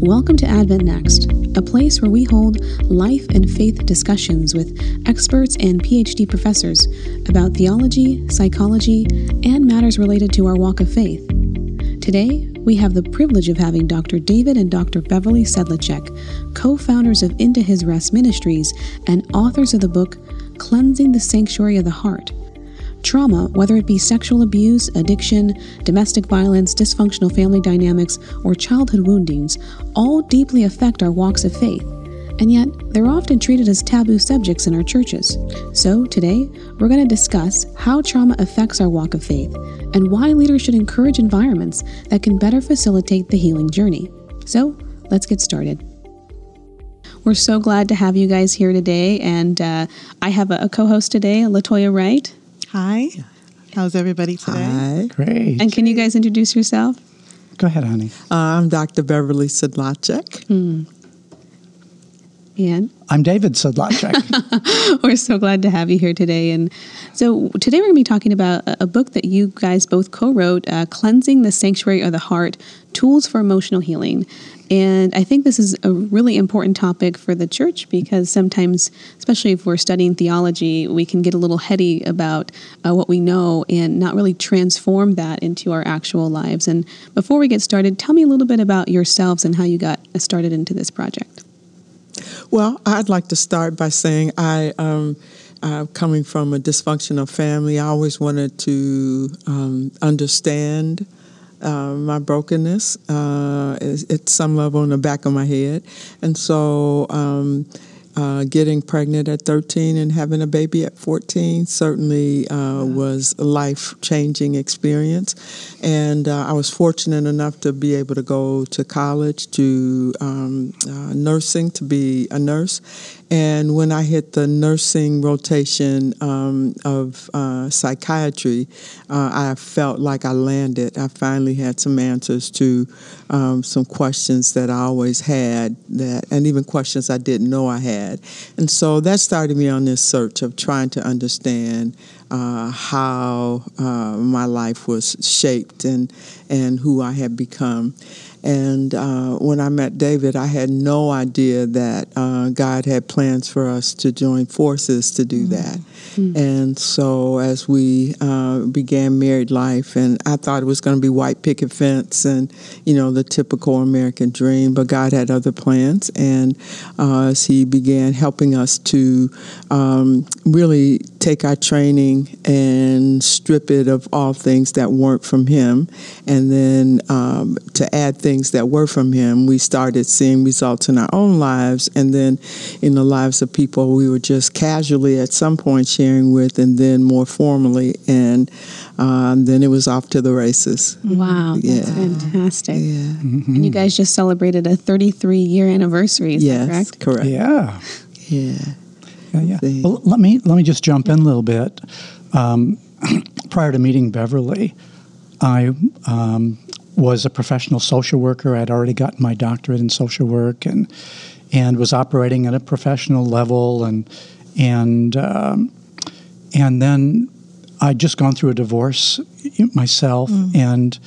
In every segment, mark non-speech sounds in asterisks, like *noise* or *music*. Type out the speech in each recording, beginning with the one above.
Welcome to Advent Next, a place where we hold life and faith discussions with experts and PhD professors about theology, psychology, and matters related to our walk of faith. Today, we have the privilege of having Dr. David and Dr. Beverly Sedlacek, co founders of Into His Rest Ministries and authors of the book Cleansing the Sanctuary of the Heart Trauma, whether it be sexual abuse, addiction, domestic violence, dysfunctional family dynamics, or childhood woundings, all deeply affect our walks of faith. And yet, they're often treated as taboo subjects in our churches. So, today, we're going to discuss how trauma affects our walk of faith and why leaders should encourage environments that can better facilitate the healing journey. So, let's get started. We're so glad to have you guys here today, and uh, I have a, a co host today, Latoya Wright. Hi. How's everybody today? Hi. Great. And can you guys introduce yourself? Go ahead, honey. Uh, I'm Dr. Beverly Sedlacek. Hmm. And I'm David Sedlacek. *laughs* we're so glad to have you here today. And so today we're going to be talking about a, book that you guys both co-wrote, uh, "Cleansing the Sanctuary of the Heart: Tools for Emotional Healing." And I think this is a really important topic for the church because sometimes, especially if we're studying theology, we can get a little heady about uh, what we know and not really transform that into our actual lives. And before we get started, tell me a little bit about yourselves and how you got started into this project. Well, I'd like to start by saying I, um, uh, coming from a dysfunctional family, I always wanted to um, understand uh, my brokenness uh, at some level in the back of my head. And so um, uh, getting pregnant at 13 and having a baby at 14 certainly uh, was a life changing experience. And uh, I was fortunate enough to be able to go to college to um, uh, nursing to be a nurse. And when I hit the nursing rotation um, of uh, psychiatry, uh, I felt like I landed. I finally had some answers to um, some questions that I always had, that, and even questions I didn't know I had. And so that started me on this search of trying to understand uh, how uh, my life was shaped and and who I had become. And uh, when I met David, I had no idea that uh, God had plans for us to join forces to do mm-hmm. that. Mm-hmm. And so as we uh, began married life, and I thought it was going to be white picket fence and, you know, the typical American dream, but God had other plans. And uh, as He began helping us to um, really take our training and strip it of all things that weren't from Him, and then um, to add things that were from Him, we started seeing results in our own lives and then in the lives of people we were just casually at some point sharing with, and then more formally. And um, then it was off to the races. Wow, that's yeah. fantastic. Yeah. Mm-hmm. And you guys just celebrated a 33 year anniversary, is yes, that correct? correct. Yeah. Yeah. Yeah, yeah. Well, let me let me just jump in a little bit. Um, *clears throat* prior to meeting Beverly, I um, was a professional social worker. I'd already gotten my doctorate in social work and and was operating at a professional level and and um, and then I'd just gone through a divorce myself mm. and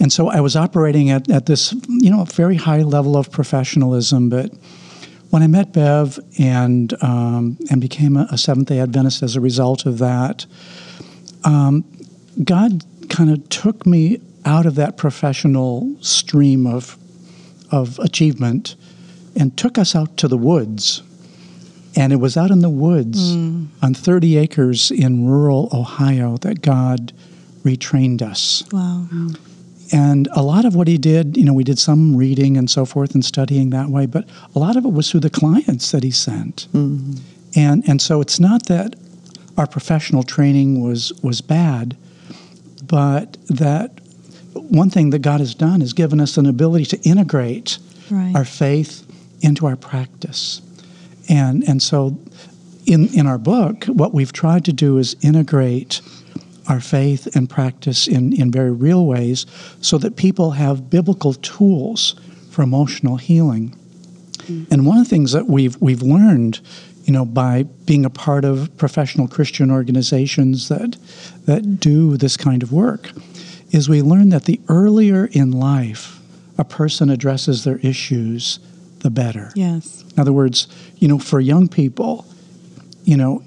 and so I was operating at, at this you know very high level of professionalism, but when I met Bev and um, and became a, a Seventh Day Adventist as a result of that, um, God kind of took me out of that professional stream of of achievement and took us out to the woods. And it was out in the woods mm. on 30 acres in rural Ohio that God retrained us. Wow. And a lot of what he did, you know, we did some reading and so forth and studying that way, but a lot of it was through the clients that he sent. Mm-hmm. And and so it's not that our professional training was was bad, but that one thing that God has done is given us an ability to integrate right. our faith into our practice. And and so in in our book, what we've tried to do is integrate our faith and practice in, in very real ways so that people have biblical tools for emotional healing. Mm-hmm. And one of the things that we've we've learned, you know, by being a part of professional Christian organizations that that do this kind of work, is we learn that the earlier in life a person addresses their issues, the better. Yes. In other words, you know, for young people, you know,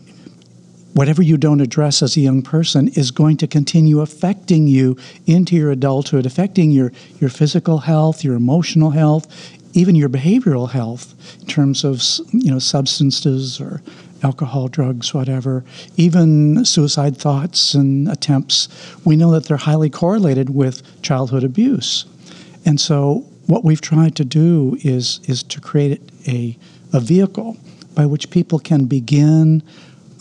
whatever you don't address as a young person is going to continue affecting you into your adulthood, affecting your, your physical health, your emotional health, even your behavioral health in terms of you know substances or alcohol, drugs, whatever, even suicide thoughts and attempts. We know that they're highly correlated with childhood abuse. And so what we've tried to do is is to create a, a vehicle by which people can begin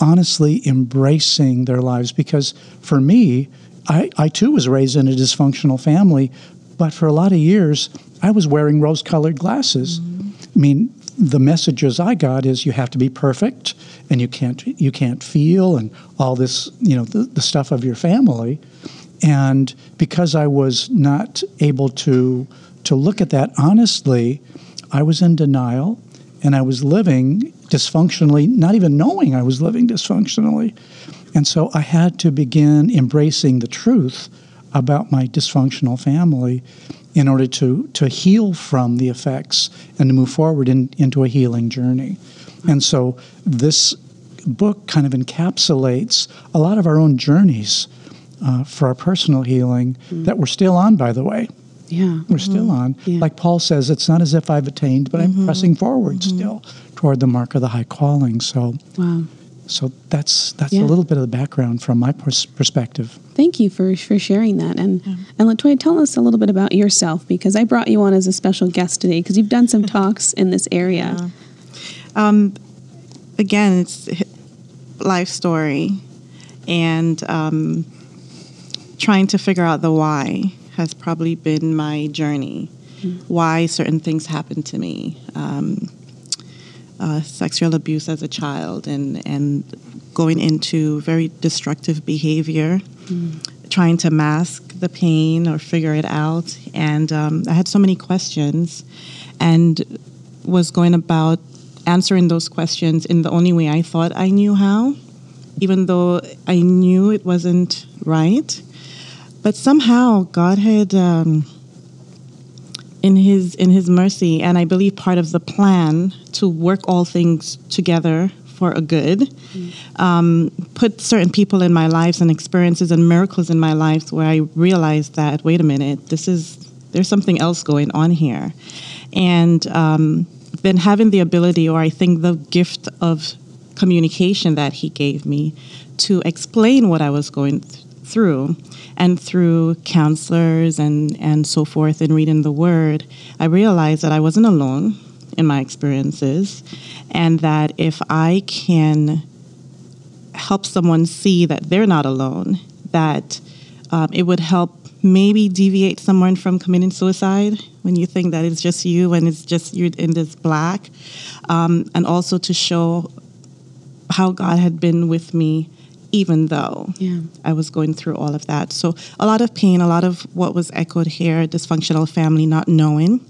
honestly embracing their lives because for me I, I too was raised in a dysfunctional family but for a lot of years i was wearing rose colored glasses mm-hmm. i mean the messages i got is you have to be perfect and you can't you can't feel and all this you know the, the stuff of your family and because i was not able to to look at that honestly, I was in denial and I was living dysfunctionally, not even knowing I was living dysfunctionally. And so I had to begin embracing the truth about my dysfunctional family in order to, to heal from the effects and to move forward in, into a healing journey. And so this book kind of encapsulates a lot of our own journeys uh, for our personal healing mm. that we're still on, by the way. Yeah. We're still mm-hmm. on. Yeah. Like Paul says, it's not as if I've attained, but mm-hmm. I'm pressing forward mm-hmm. still toward the mark of the high calling. So, wow. So that's that's yeah. a little bit of the background from my pers- perspective. Thank you for for sharing that. And yeah. and Latoya, tell us a little bit about yourself because I brought you on as a special guest today because you've done some *laughs* talks in this area. Yeah. Um, again, it's life story, and um, trying to figure out the why has probably been my journey. Mm-hmm. Why certain things happen to me. Um, uh, sexual abuse as a child and, and going into very destructive behavior, mm. trying to mask the pain or figure it out. And um, I had so many questions and was going about answering those questions in the only way I thought I knew how, even though I knew it wasn't right. But somehow God had, um, in His in His mercy, and I believe part of the plan to work all things together for a good, mm. um, put certain people in my lives and experiences and miracles in my lives where I realized that wait a minute, this is there's something else going on here, and um, then having the ability, or I think the gift of communication that He gave me to explain what I was going th- through. And through counselors and, and so forth and reading the word, I realized that I wasn't alone in my experiences and that if I can help someone see that they're not alone, that um, it would help maybe deviate someone from committing suicide when you think that it's just you and it's just you in this black, um, and also to show how God had been with me even though yeah. I was going through all of that. So a lot of pain, a lot of what was echoed here, dysfunctional family, not knowing,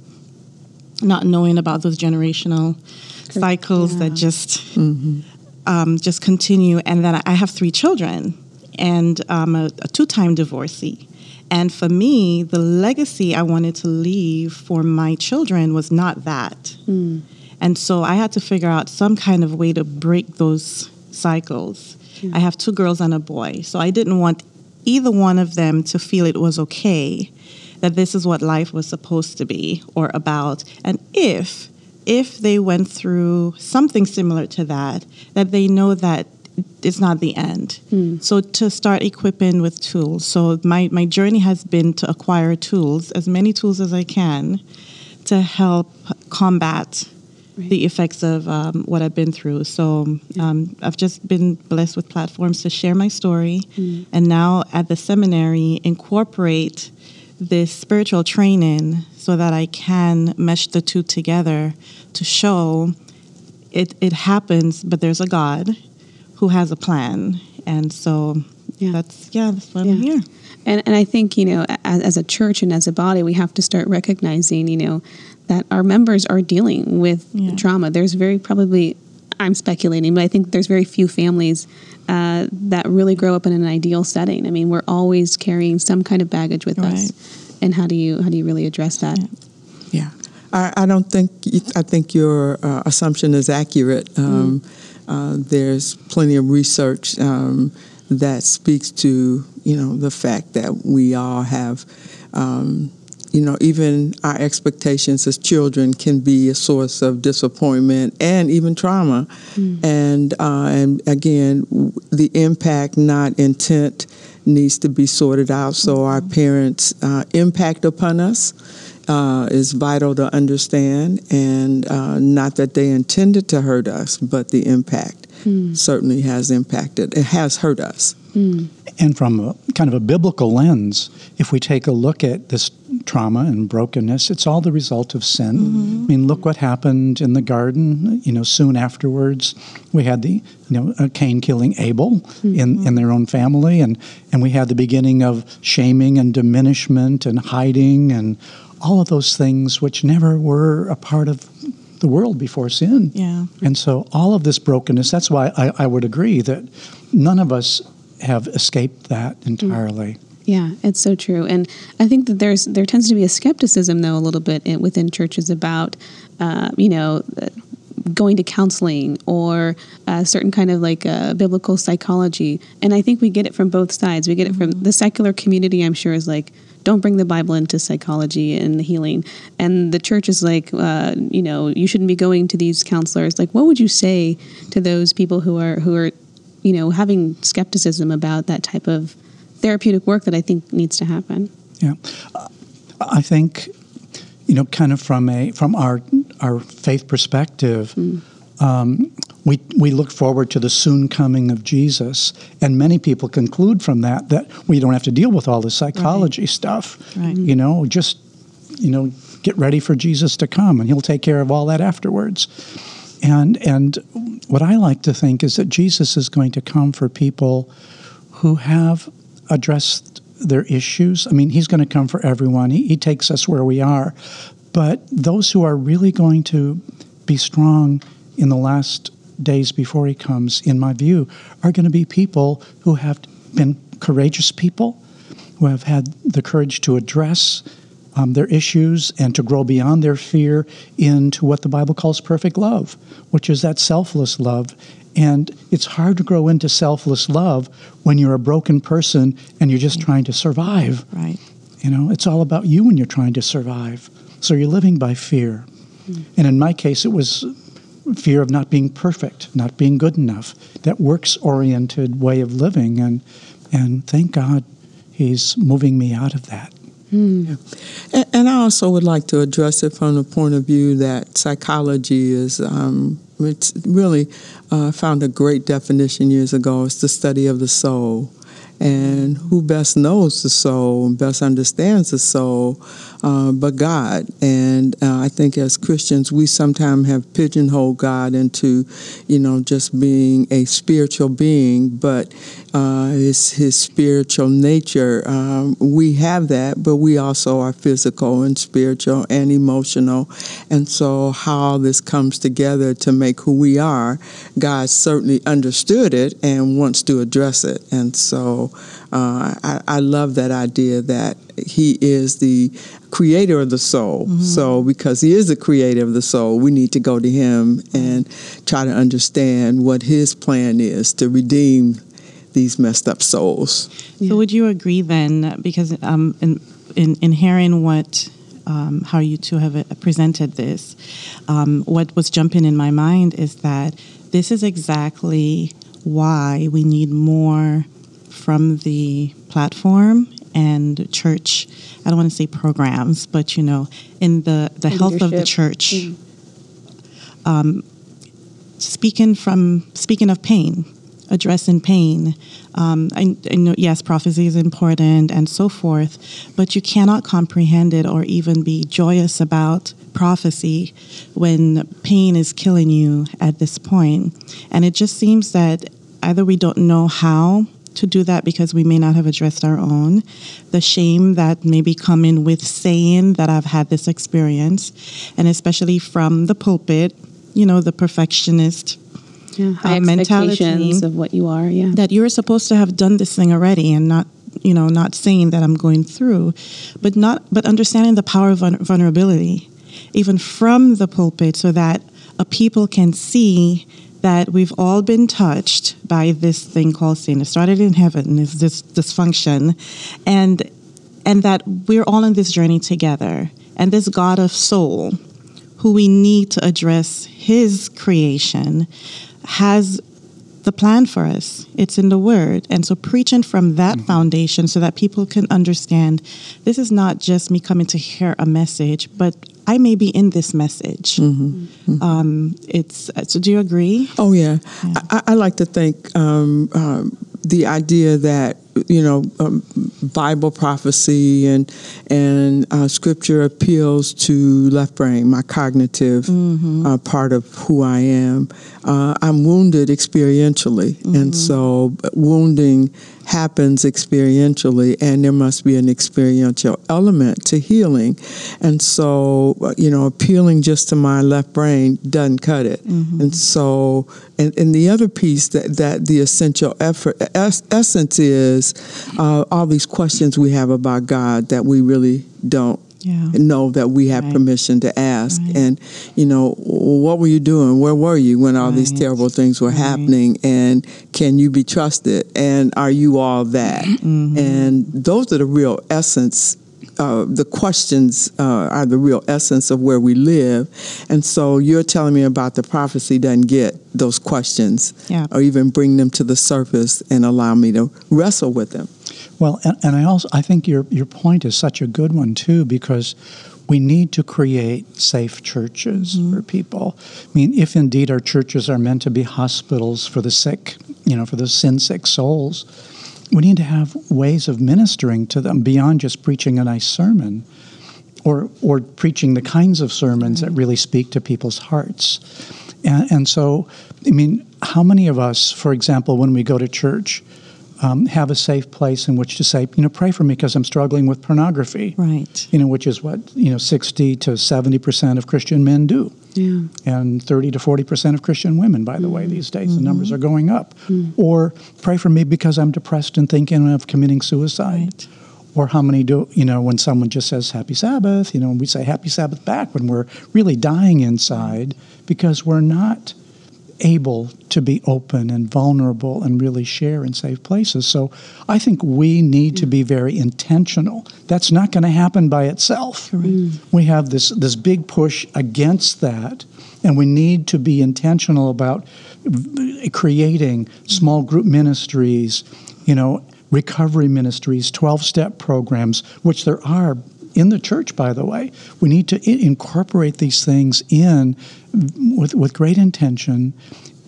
not knowing about those generational cycles yeah. that just mm-hmm. um, just continue. And then I have three children and um, a, a two-time divorcee. And for me, the legacy I wanted to leave for my children was not that. Mm. And so I had to figure out some kind of way to break those cycles. I have two girls and a boy. So I didn't want either one of them to feel it was okay that this is what life was supposed to be or about. And if if they went through something similar to that, that they know that it's not the end. Mm. So to start equipping with tools. So my, my journey has been to acquire tools, as many tools as I can, to help combat the effects of um, what I've been through. So um, I've just been blessed with platforms to share my story, mm. and now at the seminary incorporate this spiritual training so that I can mesh the two together to show it, it happens, but there's a God who has a plan, and so yeah. that's yeah, that's why yeah. I'm here. And and I think you know, as, as a church and as a body, we have to start recognizing you know that our members are dealing with yeah. trauma. There's very probably, I'm speculating, but I think there's very few families uh, that really grow up in an ideal setting. I mean, we're always carrying some kind of baggage with right. us. And how do you how do you really address that? Yeah. Yeah, I, I don't think I think your uh, assumption is accurate. Um, uh, there's plenty of research um, that speaks to you know the fact that we all have. Um, you know, even our expectations as children can be a source of disappointment and even trauma. And uh, and again, the impact, not intent, needs to be sorted out. So our parents' uh, impact upon us uh, is vital to understand, and uh, not that they intended to hurt us, but the impact certainly has impacted. It has hurt us. And from a kind of a biblical lens, if we take a look at this trauma and brokenness, it's all the result of sin. I mean, look what happened in the garden. You know, soon afterwards, we had the you know uh, Cain killing Abel in, in their own family, and and we had the beginning of shaming and diminishment and hiding and all of those things which never were a part of the world before sin. Yeah. And so all of this brokenness, that's why I, I would agree that none of us have escaped that entirely. Yeah, it's so true, and I think that there's there tends to be a skepticism though a little bit in, within churches about, uh, you know. Uh, going to counseling or a certain kind of like uh, biblical psychology and i think we get it from both sides we get it from the secular community i'm sure is like don't bring the bible into psychology and the healing and the church is like uh, you know you shouldn't be going to these counselors like what would you say to those people who are who are you know having skepticism about that type of therapeutic work that I think needs to happen. Yeah, Uh, I think you know, kind of from a from our our faith perspective. Um, we, we look forward to the soon coming of Jesus, and many people conclude from that that we don't have to deal with all the psychology stuff. Right. You know, just you know, get ready for Jesus to come, and He'll take care of all that afterwards. And and what I like to think is that Jesus is going to come for people who have addressed their issues. I mean, He's going to come for everyone. He, he takes us where we are, but those who are really going to be strong in the last days before He comes, in my view, are going to be people who have been courageous people, who have had the courage to address um, their issues and to grow beyond their fear into what the Bible calls perfect love, which is that selfless love. And it's hard to grow into selfless love when you're a broken person and you're just trying to survive. Right. You know, it's all about you when you're trying to survive. So you're living by fear. And in my case, it was fear of not being perfect, not being good enough, that works oriented way of living. And, and thank God he's moving me out of that. And, and I also would like to address it from the point of view that psychology is. Um, it's really uh, found a great definition years ago. It's the study of the soul, and who best knows the soul and best understands the soul, uh, but God. And uh, I think as Christians, we sometimes have pigeonholed God into, you know, just being a spiritual being, but uh, it's His spiritual nature. Um, we have that, but we also are physical and spiritual and emotional. And so, how this comes together to make who we are, God certainly understood it and wants to address it. And so, uh, I, I love that idea that He is the creator of the soul. So, because He is the creator of the soul, we need to go to Him and try to understand what His plan is to redeem these messed up souls. So would you agree then, because um, in, in, in hearing what, um, how you two have uh, presented this, um, what was jumping in my mind is that this is exactly why we need more from the platform and church. I don't want to say programs, but you know, in the, the health of the church. Um, speaking from speaking of pain, addressing pain. Um, I, I know, yes, prophecy is important and so forth, but you cannot comprehend it or even be joyous about prophecy when pain is killing you at this point. And it just seems that either we don't know how to do that because we may not have addressed our own, the shame that may be coming with saying that I've had this experience, and especially from the pulpit, you know, the perfectionist Yeah, high Uh, mentality of what you are. Yeah. that you're supposed to have done this thing already and not you know not saying that i'm going through but not but understanding the power of vulnerability even from the pulpit, so that a people can see that we've all been touched by this thing called sin. It started in heaven, is this dysfunction, and and that we're all on this journey together. And this God of soul, who we need to address His creation, has the plan for us. It's in the Word. And so, preaching from that mm-hmm. foundation so that people can understand this is not just me coming to hear a message, but I may be in this message. Mm-hmm. Mm-hmm. Um, it's so. Do you agree? Oh yeah, yeah. I, I, like to think um, um, the idea that you know um, Bible prophecy and and uh, Scripture appeals to left brain, my cognitive mm-hmm. uh, part of who I am. Uh, I'm wounded experientially, mm-hmm. and so wounding happens experientially, and there must be an experiential element to healing. And so, you know, appealing just to my left brain doesn't cut it. Mm-hmm. And so, and, and the other piece that, that the essential effort es- essence is uh, all these questions we have about God that we really don't yeah. know that we have right. permission to ask. Right. And, you know, what were you doing? Where were you when all right. these terrible things were happening? And can you be trusted? And are you all that? Mm-hmm. And those are the real essence. Uh, the questions uh, are the real essence of where we live. And so you're telling me about the prophecy doesn't get those questions yeah. or even bring them to the surface and allow me to wrestle with them. Well, and, and I also I think your your point is such a good one too because we need to create safe churches mm-hmm. for people. I mean, if indeed our churches are meant to be hospitals for the sick, you know, for the sin sick souls, we need to have ways of ministering to them beyond just preaching a nice sermon or or preaching the kinds of sermons that really speak to people's hearts. And, and so, I mean, how many of us, for example, when we go to church, um, have a safe place in which to say, you know, pray for me because I'm struggling with pornography. Right. You know, which is what, you know, 60 to 70% of Christian men do. Yeah. And 30 to 40% of Christian women, by the mm way, these days. Mm-hmm. The numbers are going up. mm Or pray for me because I'm depressed and thinking of committing suicide. Right. Or how many do, you know, when someone just says happy Sabbath, you know, and we say happy Sabbath back when we're really dying inside because we're not able to be open and vulnerable and really share in safe places. So I think we need to be very intentional. That's not going to happen by itself. Mm. We have this this big push against that, and we need to be intentional about creating small group ministries, you know, recovery ministries, 12-step programs, which there are in the church, by the way. We need to incorporate these things in with, with great intention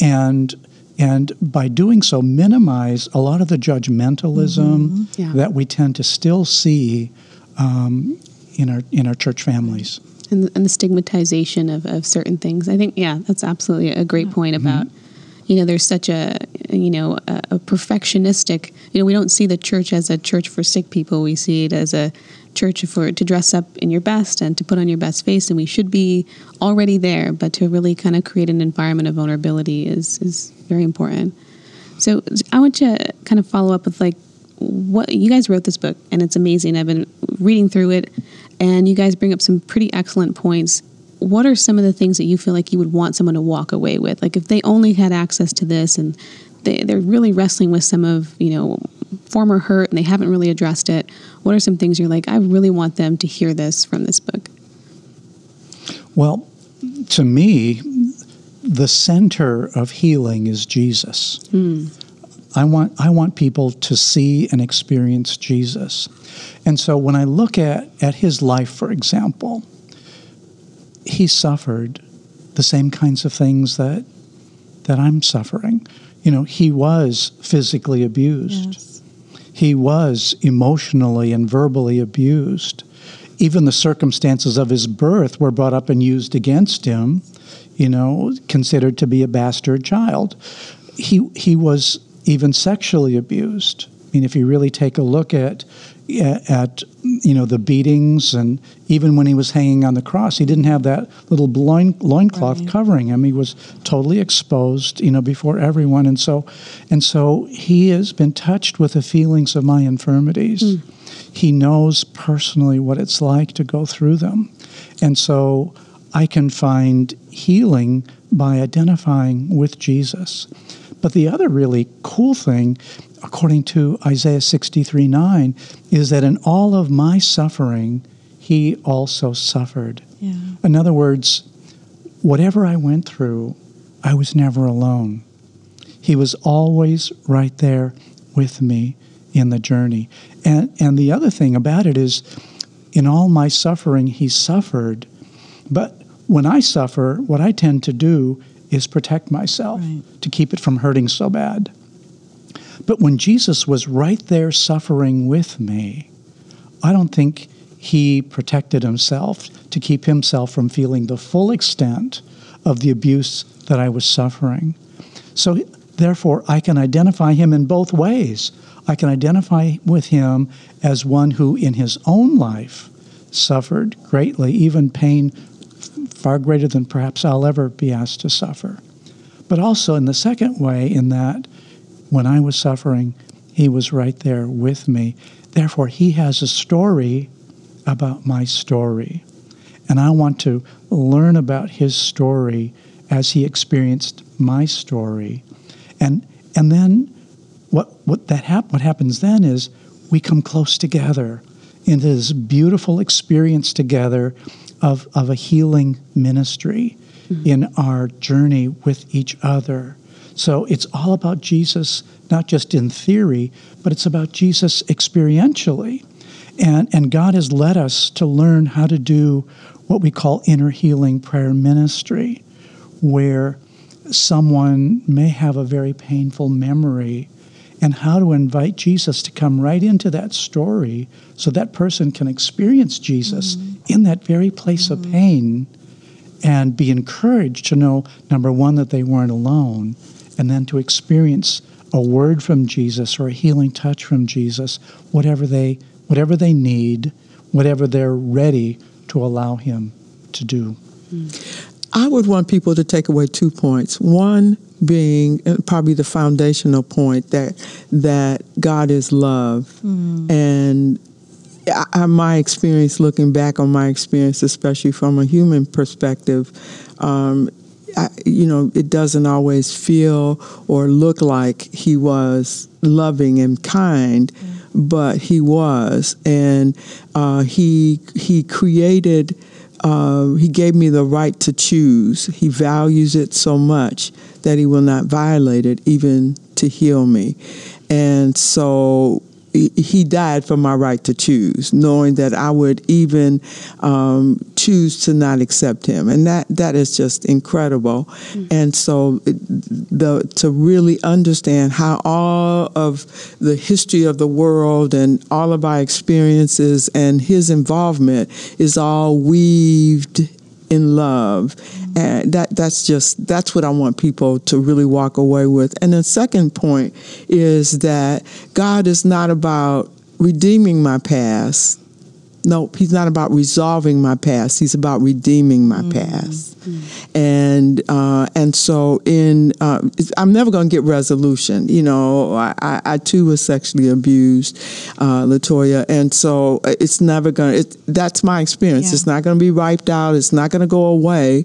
and and by doing so minimize a lot of the judgmentalism mm-hmm. yeah. that we tend to still see um, in our in our church families and, and the stigmatization of, of certain things i think yeah that's absolutely a great point mm-hmm. about mm-hmm. you know there's such a you know a, a perfectionistic you know we don't see the church as a church for sick people we see it as a church for to dress up in your best and to put on your best face and we should be already there but to really kind of create an environment of vulnerability is is very important. So i want to kind of follow up with like what you guys wrote this book and it's amazing. I've been reading through it and you guys bring up some pretty excellent points. What are some of the things that you feel like you would want someone to walk away with? Like if they only had access to this and they, they're really wrestling with some of you know former hurt and they haven't really addressed it what are some things you're like i really want them to hear this from this book well to me the center of healing is jesus mm. I want I want people to see and experience Jesus. And so when I look at, at his life, for example, he suffered the same kinds of things that that I'm suffering. You know, he was physically abused. Yes. He was emotionally and verbally abused. Even the circumstances of his birth were brought up and used against him, you know, considered to be a bastard child. He, he was even sexually abused. I mean, if you really take a look at at, you know the beatings and even when he was hanging on the cross he didn't have that little loin, loincloth right. covering him. He was totally exposed you know before everyone. And so and so he has been touched with the feelings of my infirmities. Mm. he knows personally what it's like to go through them. And so i can find healing by identifying with jesus. But the other really cool thing according to Isaiah 63 9, is that in all of my suffering, he also suffered. Yeah. In other words, whatever I went through, I was never alone. He was always right there with me in the journey. And, and the other thing about it is, in all my suffering, he suffered. But when I suffer, what I tend to do is protect myself right. to keep it from hurting so bad. But when Jesus was right there suffering with me, I don't think he protected himself to keep himself from feeling the full extent of the abuse that I was suffering. So, therefore, I can identify him in both ways. I can identify with him as one who, in his own life, suffered greatly, even pain far greater than perhaps I'll ever be asked to suffer. But also, in the second way, in that when I was suffering, He was right there with me. Therefore, He has a story about my story. And I want to learn about His story as He experienced my story. And, and then what, what, that hap- what happens then is we come close together into this beautiful experience together of, of a healing ministry mm-hmm. in our journey with each other. So it's all about Jesus, not just in theory, but it's about Jesus experientially. And, and God has led us to learn how to do what we call inner healing prayer ministry, where someone may have a very painful memory and how to invite Jesus to come right into that story so that person can experience Jesus mm-hmm. in that very place mm-hmm. of pain and be encouraged to know number one that they weren't alone and then to experience a word from Jesus or a healing touch from Jesus, whatever they whatever they need, whatever they're ready to allow him to do. I would want people to take away two points. One being uh, probably the foundational point that that God is love, mm. and I, my experience, looking back on my experience, especially from a human perspective, um, I, you know, it doesn't always feel or look like he was loving and kind, mm. but he was, and uh, he he created. Uh, he gave me the right to choose. He values it so much that he will not violate it, even to heal me. And so he died for my right to choose, knowing that I would even um, choose to not accept him, and that that is just incredible. Mm-hmm. And so, the to really understand how all of the history of the world and all of our experiences and his involvement is all weaved in love. And that that's just that's what I want people to really walk away with. And the second point is that God is not about redeeming my past. No, he's not about resolving my past. He's about redeeming my mm-hmm. past. Mm-hmm. And uh, and so in uh, I'm never going to get resolution. You know, I, I, I, too was sexually abused, uh, Latoya, and so it's never going. to That's my experience. Yeah. It's not going to be wiped out. It's not going to go away,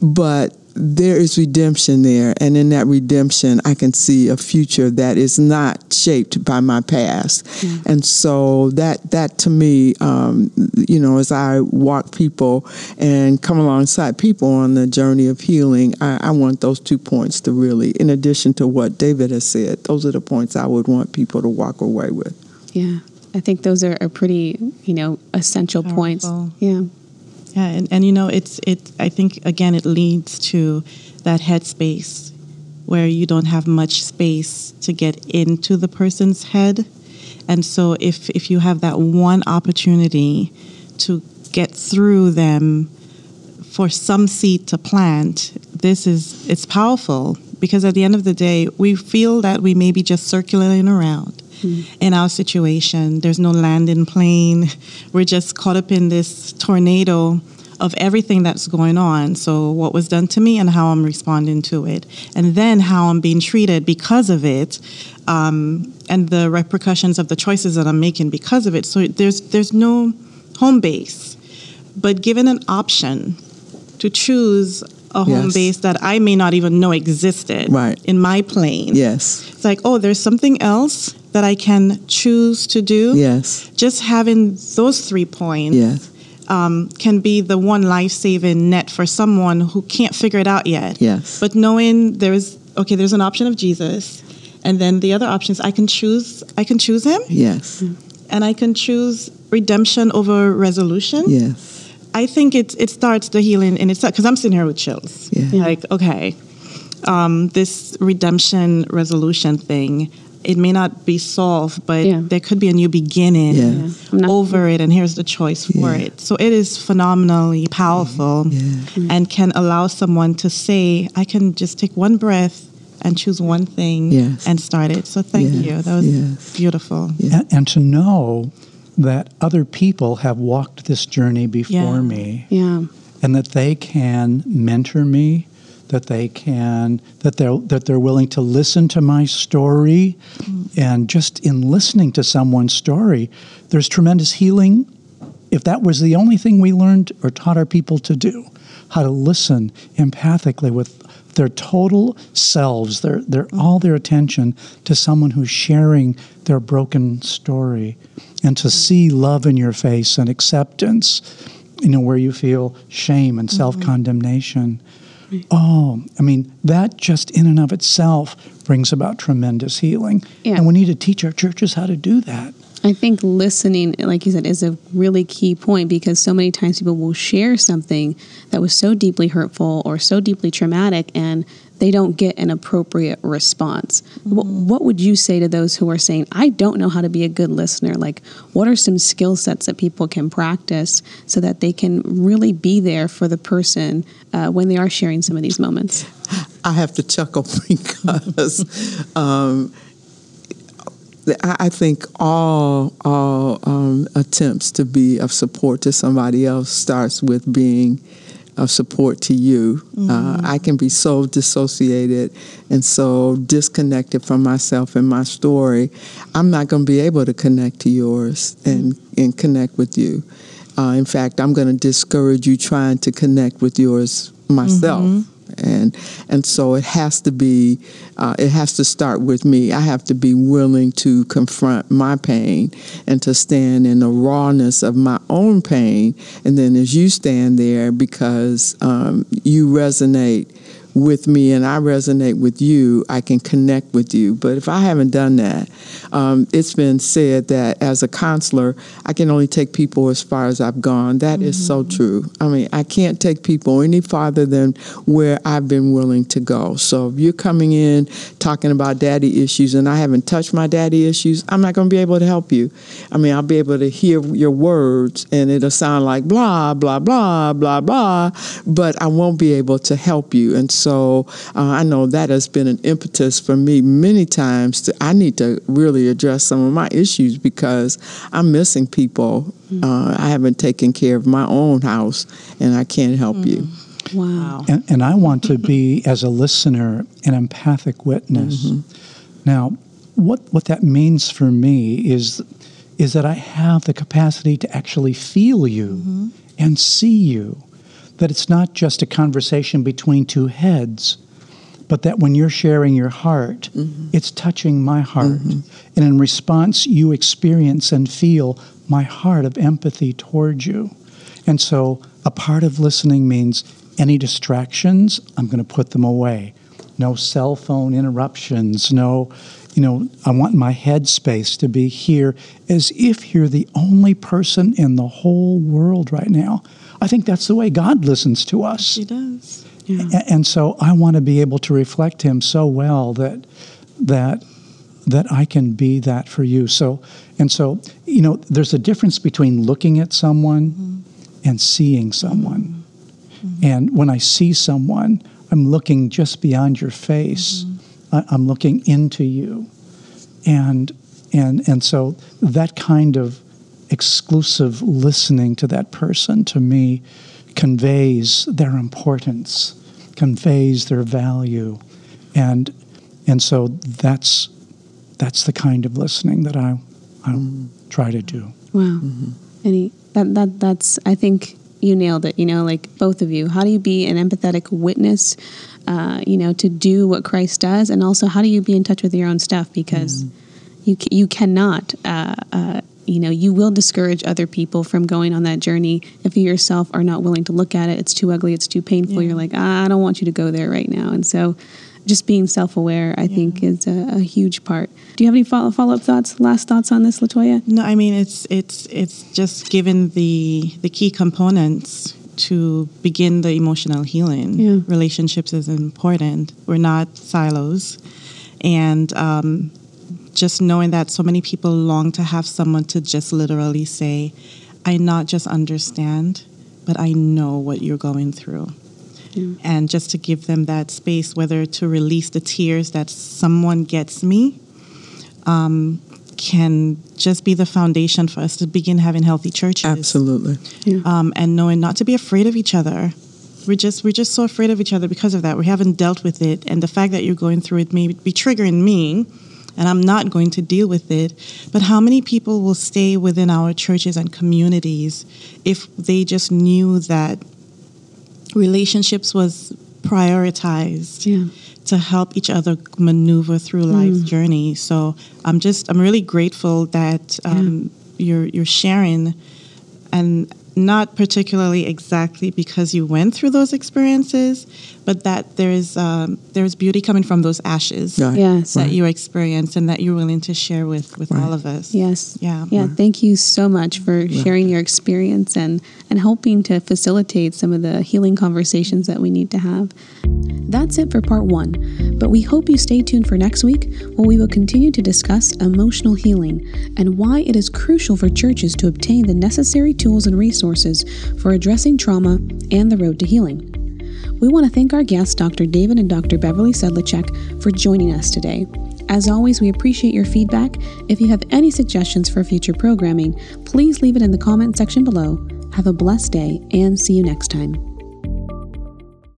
but there is redemption there, and in that redemption, I can see a future that is not shaped by my past. Mm-hmm. And so that that to me, um, you know, as I walk people and come alongside people on the journey of healing, I, I want those two points to really, in addition to what David has said, those are the points I would want people to walk away with. Yeah, I think those are, are pretty, you know, essential Powerful. points. Yeah. Yeah, and, and you know, it's it. I think again, it leads to that headspace where you don't have much space to get into the person's head, and so if if you have that one opportunity to get through them for some seed to plant, this is it's powerful because at the end of the day, we feel that we may be just circulating around in our situation. There's no landing plane. We're just caught up in this tornado of everything that's going on. So, what was done to me and how I'm responding to it, and then how I'm being treated because of it, um, and the repercussions of the choices that I'm making because of it. So, there's there's no home base, but given an option to choose a home Yes. base that I may not even know existed Right. in my plane. Yes. It's like, oh, there's something else that I can choose to do. Yes. Just having those three points Yes. um, can be the one life saving net for someone who can't figure it out yet. Yes. But knowing there's okay, there's an option of Jesus, and then the other options I can choose. I can choose Him, Yes. and I can choose redemption over resolution. Yes. I think it it starts the healing in itself because I'm sitting here with chills. Yeah. Like okay, um, this redemption resolution thing. It may not be solved, but Yeah. there could be a new beginning Yeah. Yeah. Over it, and here's the choice for Yeah. it. So it is phenomenally powerful Yeah. and can allow someone to say, I can just take one breath and choose one thing Yes. and start it. So thank Yes. you. That was Yes. beautiful. Yeah. And, and to know that other people have walked this journey before Yeah. me Yeah. and that they can mentor me that they can that they're that they're willing to listen to my story and just in listening to someone's story there's tremendous healing. If that was the only thing we learned or taught our people to do how to listen empathically with their total selves their their all their attention to someone who's sharing their broken story and to see love in your face and acceptance you know where you feel shame and mm-hmm. self-condemnation oh i mean that just in and of itself brings about tremendous healing Yeah. and we need to teach our churches how to do that I think listening, like you said, is a really key point because so many times people will share something that was so deeply hurtful or so deeply traumatic and they don't get an appropriate response. What, what would you say to those who are saying, I don't know how to be a good listener? Like, what are some skill sets that people can practice so that they can really be there for the person uh, when they are sharing some of these moments? *laughs* I have to chuckle *laughs* because um, I I think all all um, attempts to be of support to somebody else starts with being of support to you. Uh, I can be so dissociated and so disconnected from myself and my story. I'm not going to be able to connect to yours and and connect with you. Uh, in fact, I'm going to discourage you trying to connect with yours myself and and so it has to be uh, it has to start with me. I have to be willing to confront my pain and to stand in the rawness of my own pain. And then as you stand there because um, you resonate with me and I resonate with you, I can connect with you. But if I haven't done that, um, it's been said that as a counselor, I can only take people as far as I've gone. That is so true. I mean, I can't take people any farther than where I've been willing to go. So if you're coming in talking about daddy issues and I haven't touched my daddy issues, I'm not going to be able to help you. I mean, I'll be able to hear your words and it'll sound like blah, blah, blah, blah, blah, but I won't be able to help you. And so uh, I know that has been an impetus for me many times. To, I need to really address some of my issues because I'm missing people. Uh, I haven't taken care of my own house and I can't help you. Wow. And, and I want to be, *laughs* as a listener, an empathic witness. Now, what, what that means for me is, is that I have the capacity to actually feel you and see you. That it's not just a conversation between two heads, but that when you're sharing your heart, mm-hmm. it's touching my heart. Mm-hmm. And in response, you experience and feel my heart of empathy towards you. And so a part of listening means any distractions, I'm going to put them away. No cell phone interruptions, no, you know, I want my headspace to be here as if you're the only person in the whole world right now. I think that's the way God listens to us. He does. A- And so I want to be able to reflect him so well that that that I can be that for you. So and so you know there's a difference between looking at someone mm-hmm. and seeing someone. Mm-hmm. And when I see someone, I'm looking just beyond your face. Mm-hmm. I- I'm looking into you. And and and so that kind of exclusive listening to that person to me conveys their importance, conveys their value, and and so that's that's the kind of listening that I I mm. try to do. Wow, mm-hmm. any that that that's I think you nailed it. You know, like both of you. How do you be an empathetic witness? Uh, you know, to do what Christ does, and also how do you be in touch with your own stuff because. Mm. You, you cannot uh, uh, you know you will discourage other people from going on that journey if you yourself are not willing to look at it. It's too ugly it's too painful. Yeah. you're like ah, i don't want you to go there right now. And so just being self-aware i yeah. think is a, a, huge part. Do you have any follow- follow-up thoughts last thoughts on this latoya? No i mean it's it's it's just given the the key components to begin the emotional healing. Yeah. relationships is important. We're not silos. And um, just knowing that so many people long to have someone to just literally say, I not just understand, but I know what you're going through. Yeah. And just to give them that space, whether to release the tears that someone gets me, um, can just be the foundation for us to begin having healthy churches. Absolutely. Yeah. Um, and knowing not to be afraid of each other. We're just we're just so afraid of each other because of that. We haven't dealt with it, and the fact that you're going through it may be triggering me and I'm not going to deal with it. But how many people will stay within our churches and communities if they just knew that relationships was prioritized yeah. to help each other maneuver through life's mm. journey? So I'm just I'm really grateful that um, yeah. you're you're sharing and not particularly exactly because you went through those experiences, but that there's um, there's beauty coming from those ashes right. yes. that right. you experienced and that you're willing to share with with right. all of us. Yes. Yeah. Yeah. Thank you so much for sharing your experience and and helping to facilitate some of the healing conversations that we need to have. That's it for part one, but we hope you stay tuned for next week where we will continue to discuss emotional healing and why it is crucial for churches to obtain the necessary tools and resources for addressing trauma and the road to healing. We want to thank our guests, Dr. David and Dr. Beverly Sedlacek, for joining us today. As always, we appreciate your feedback. If you have any suggestions for future programming, please leave it in the comment section below. Have a blessed day and see you next time.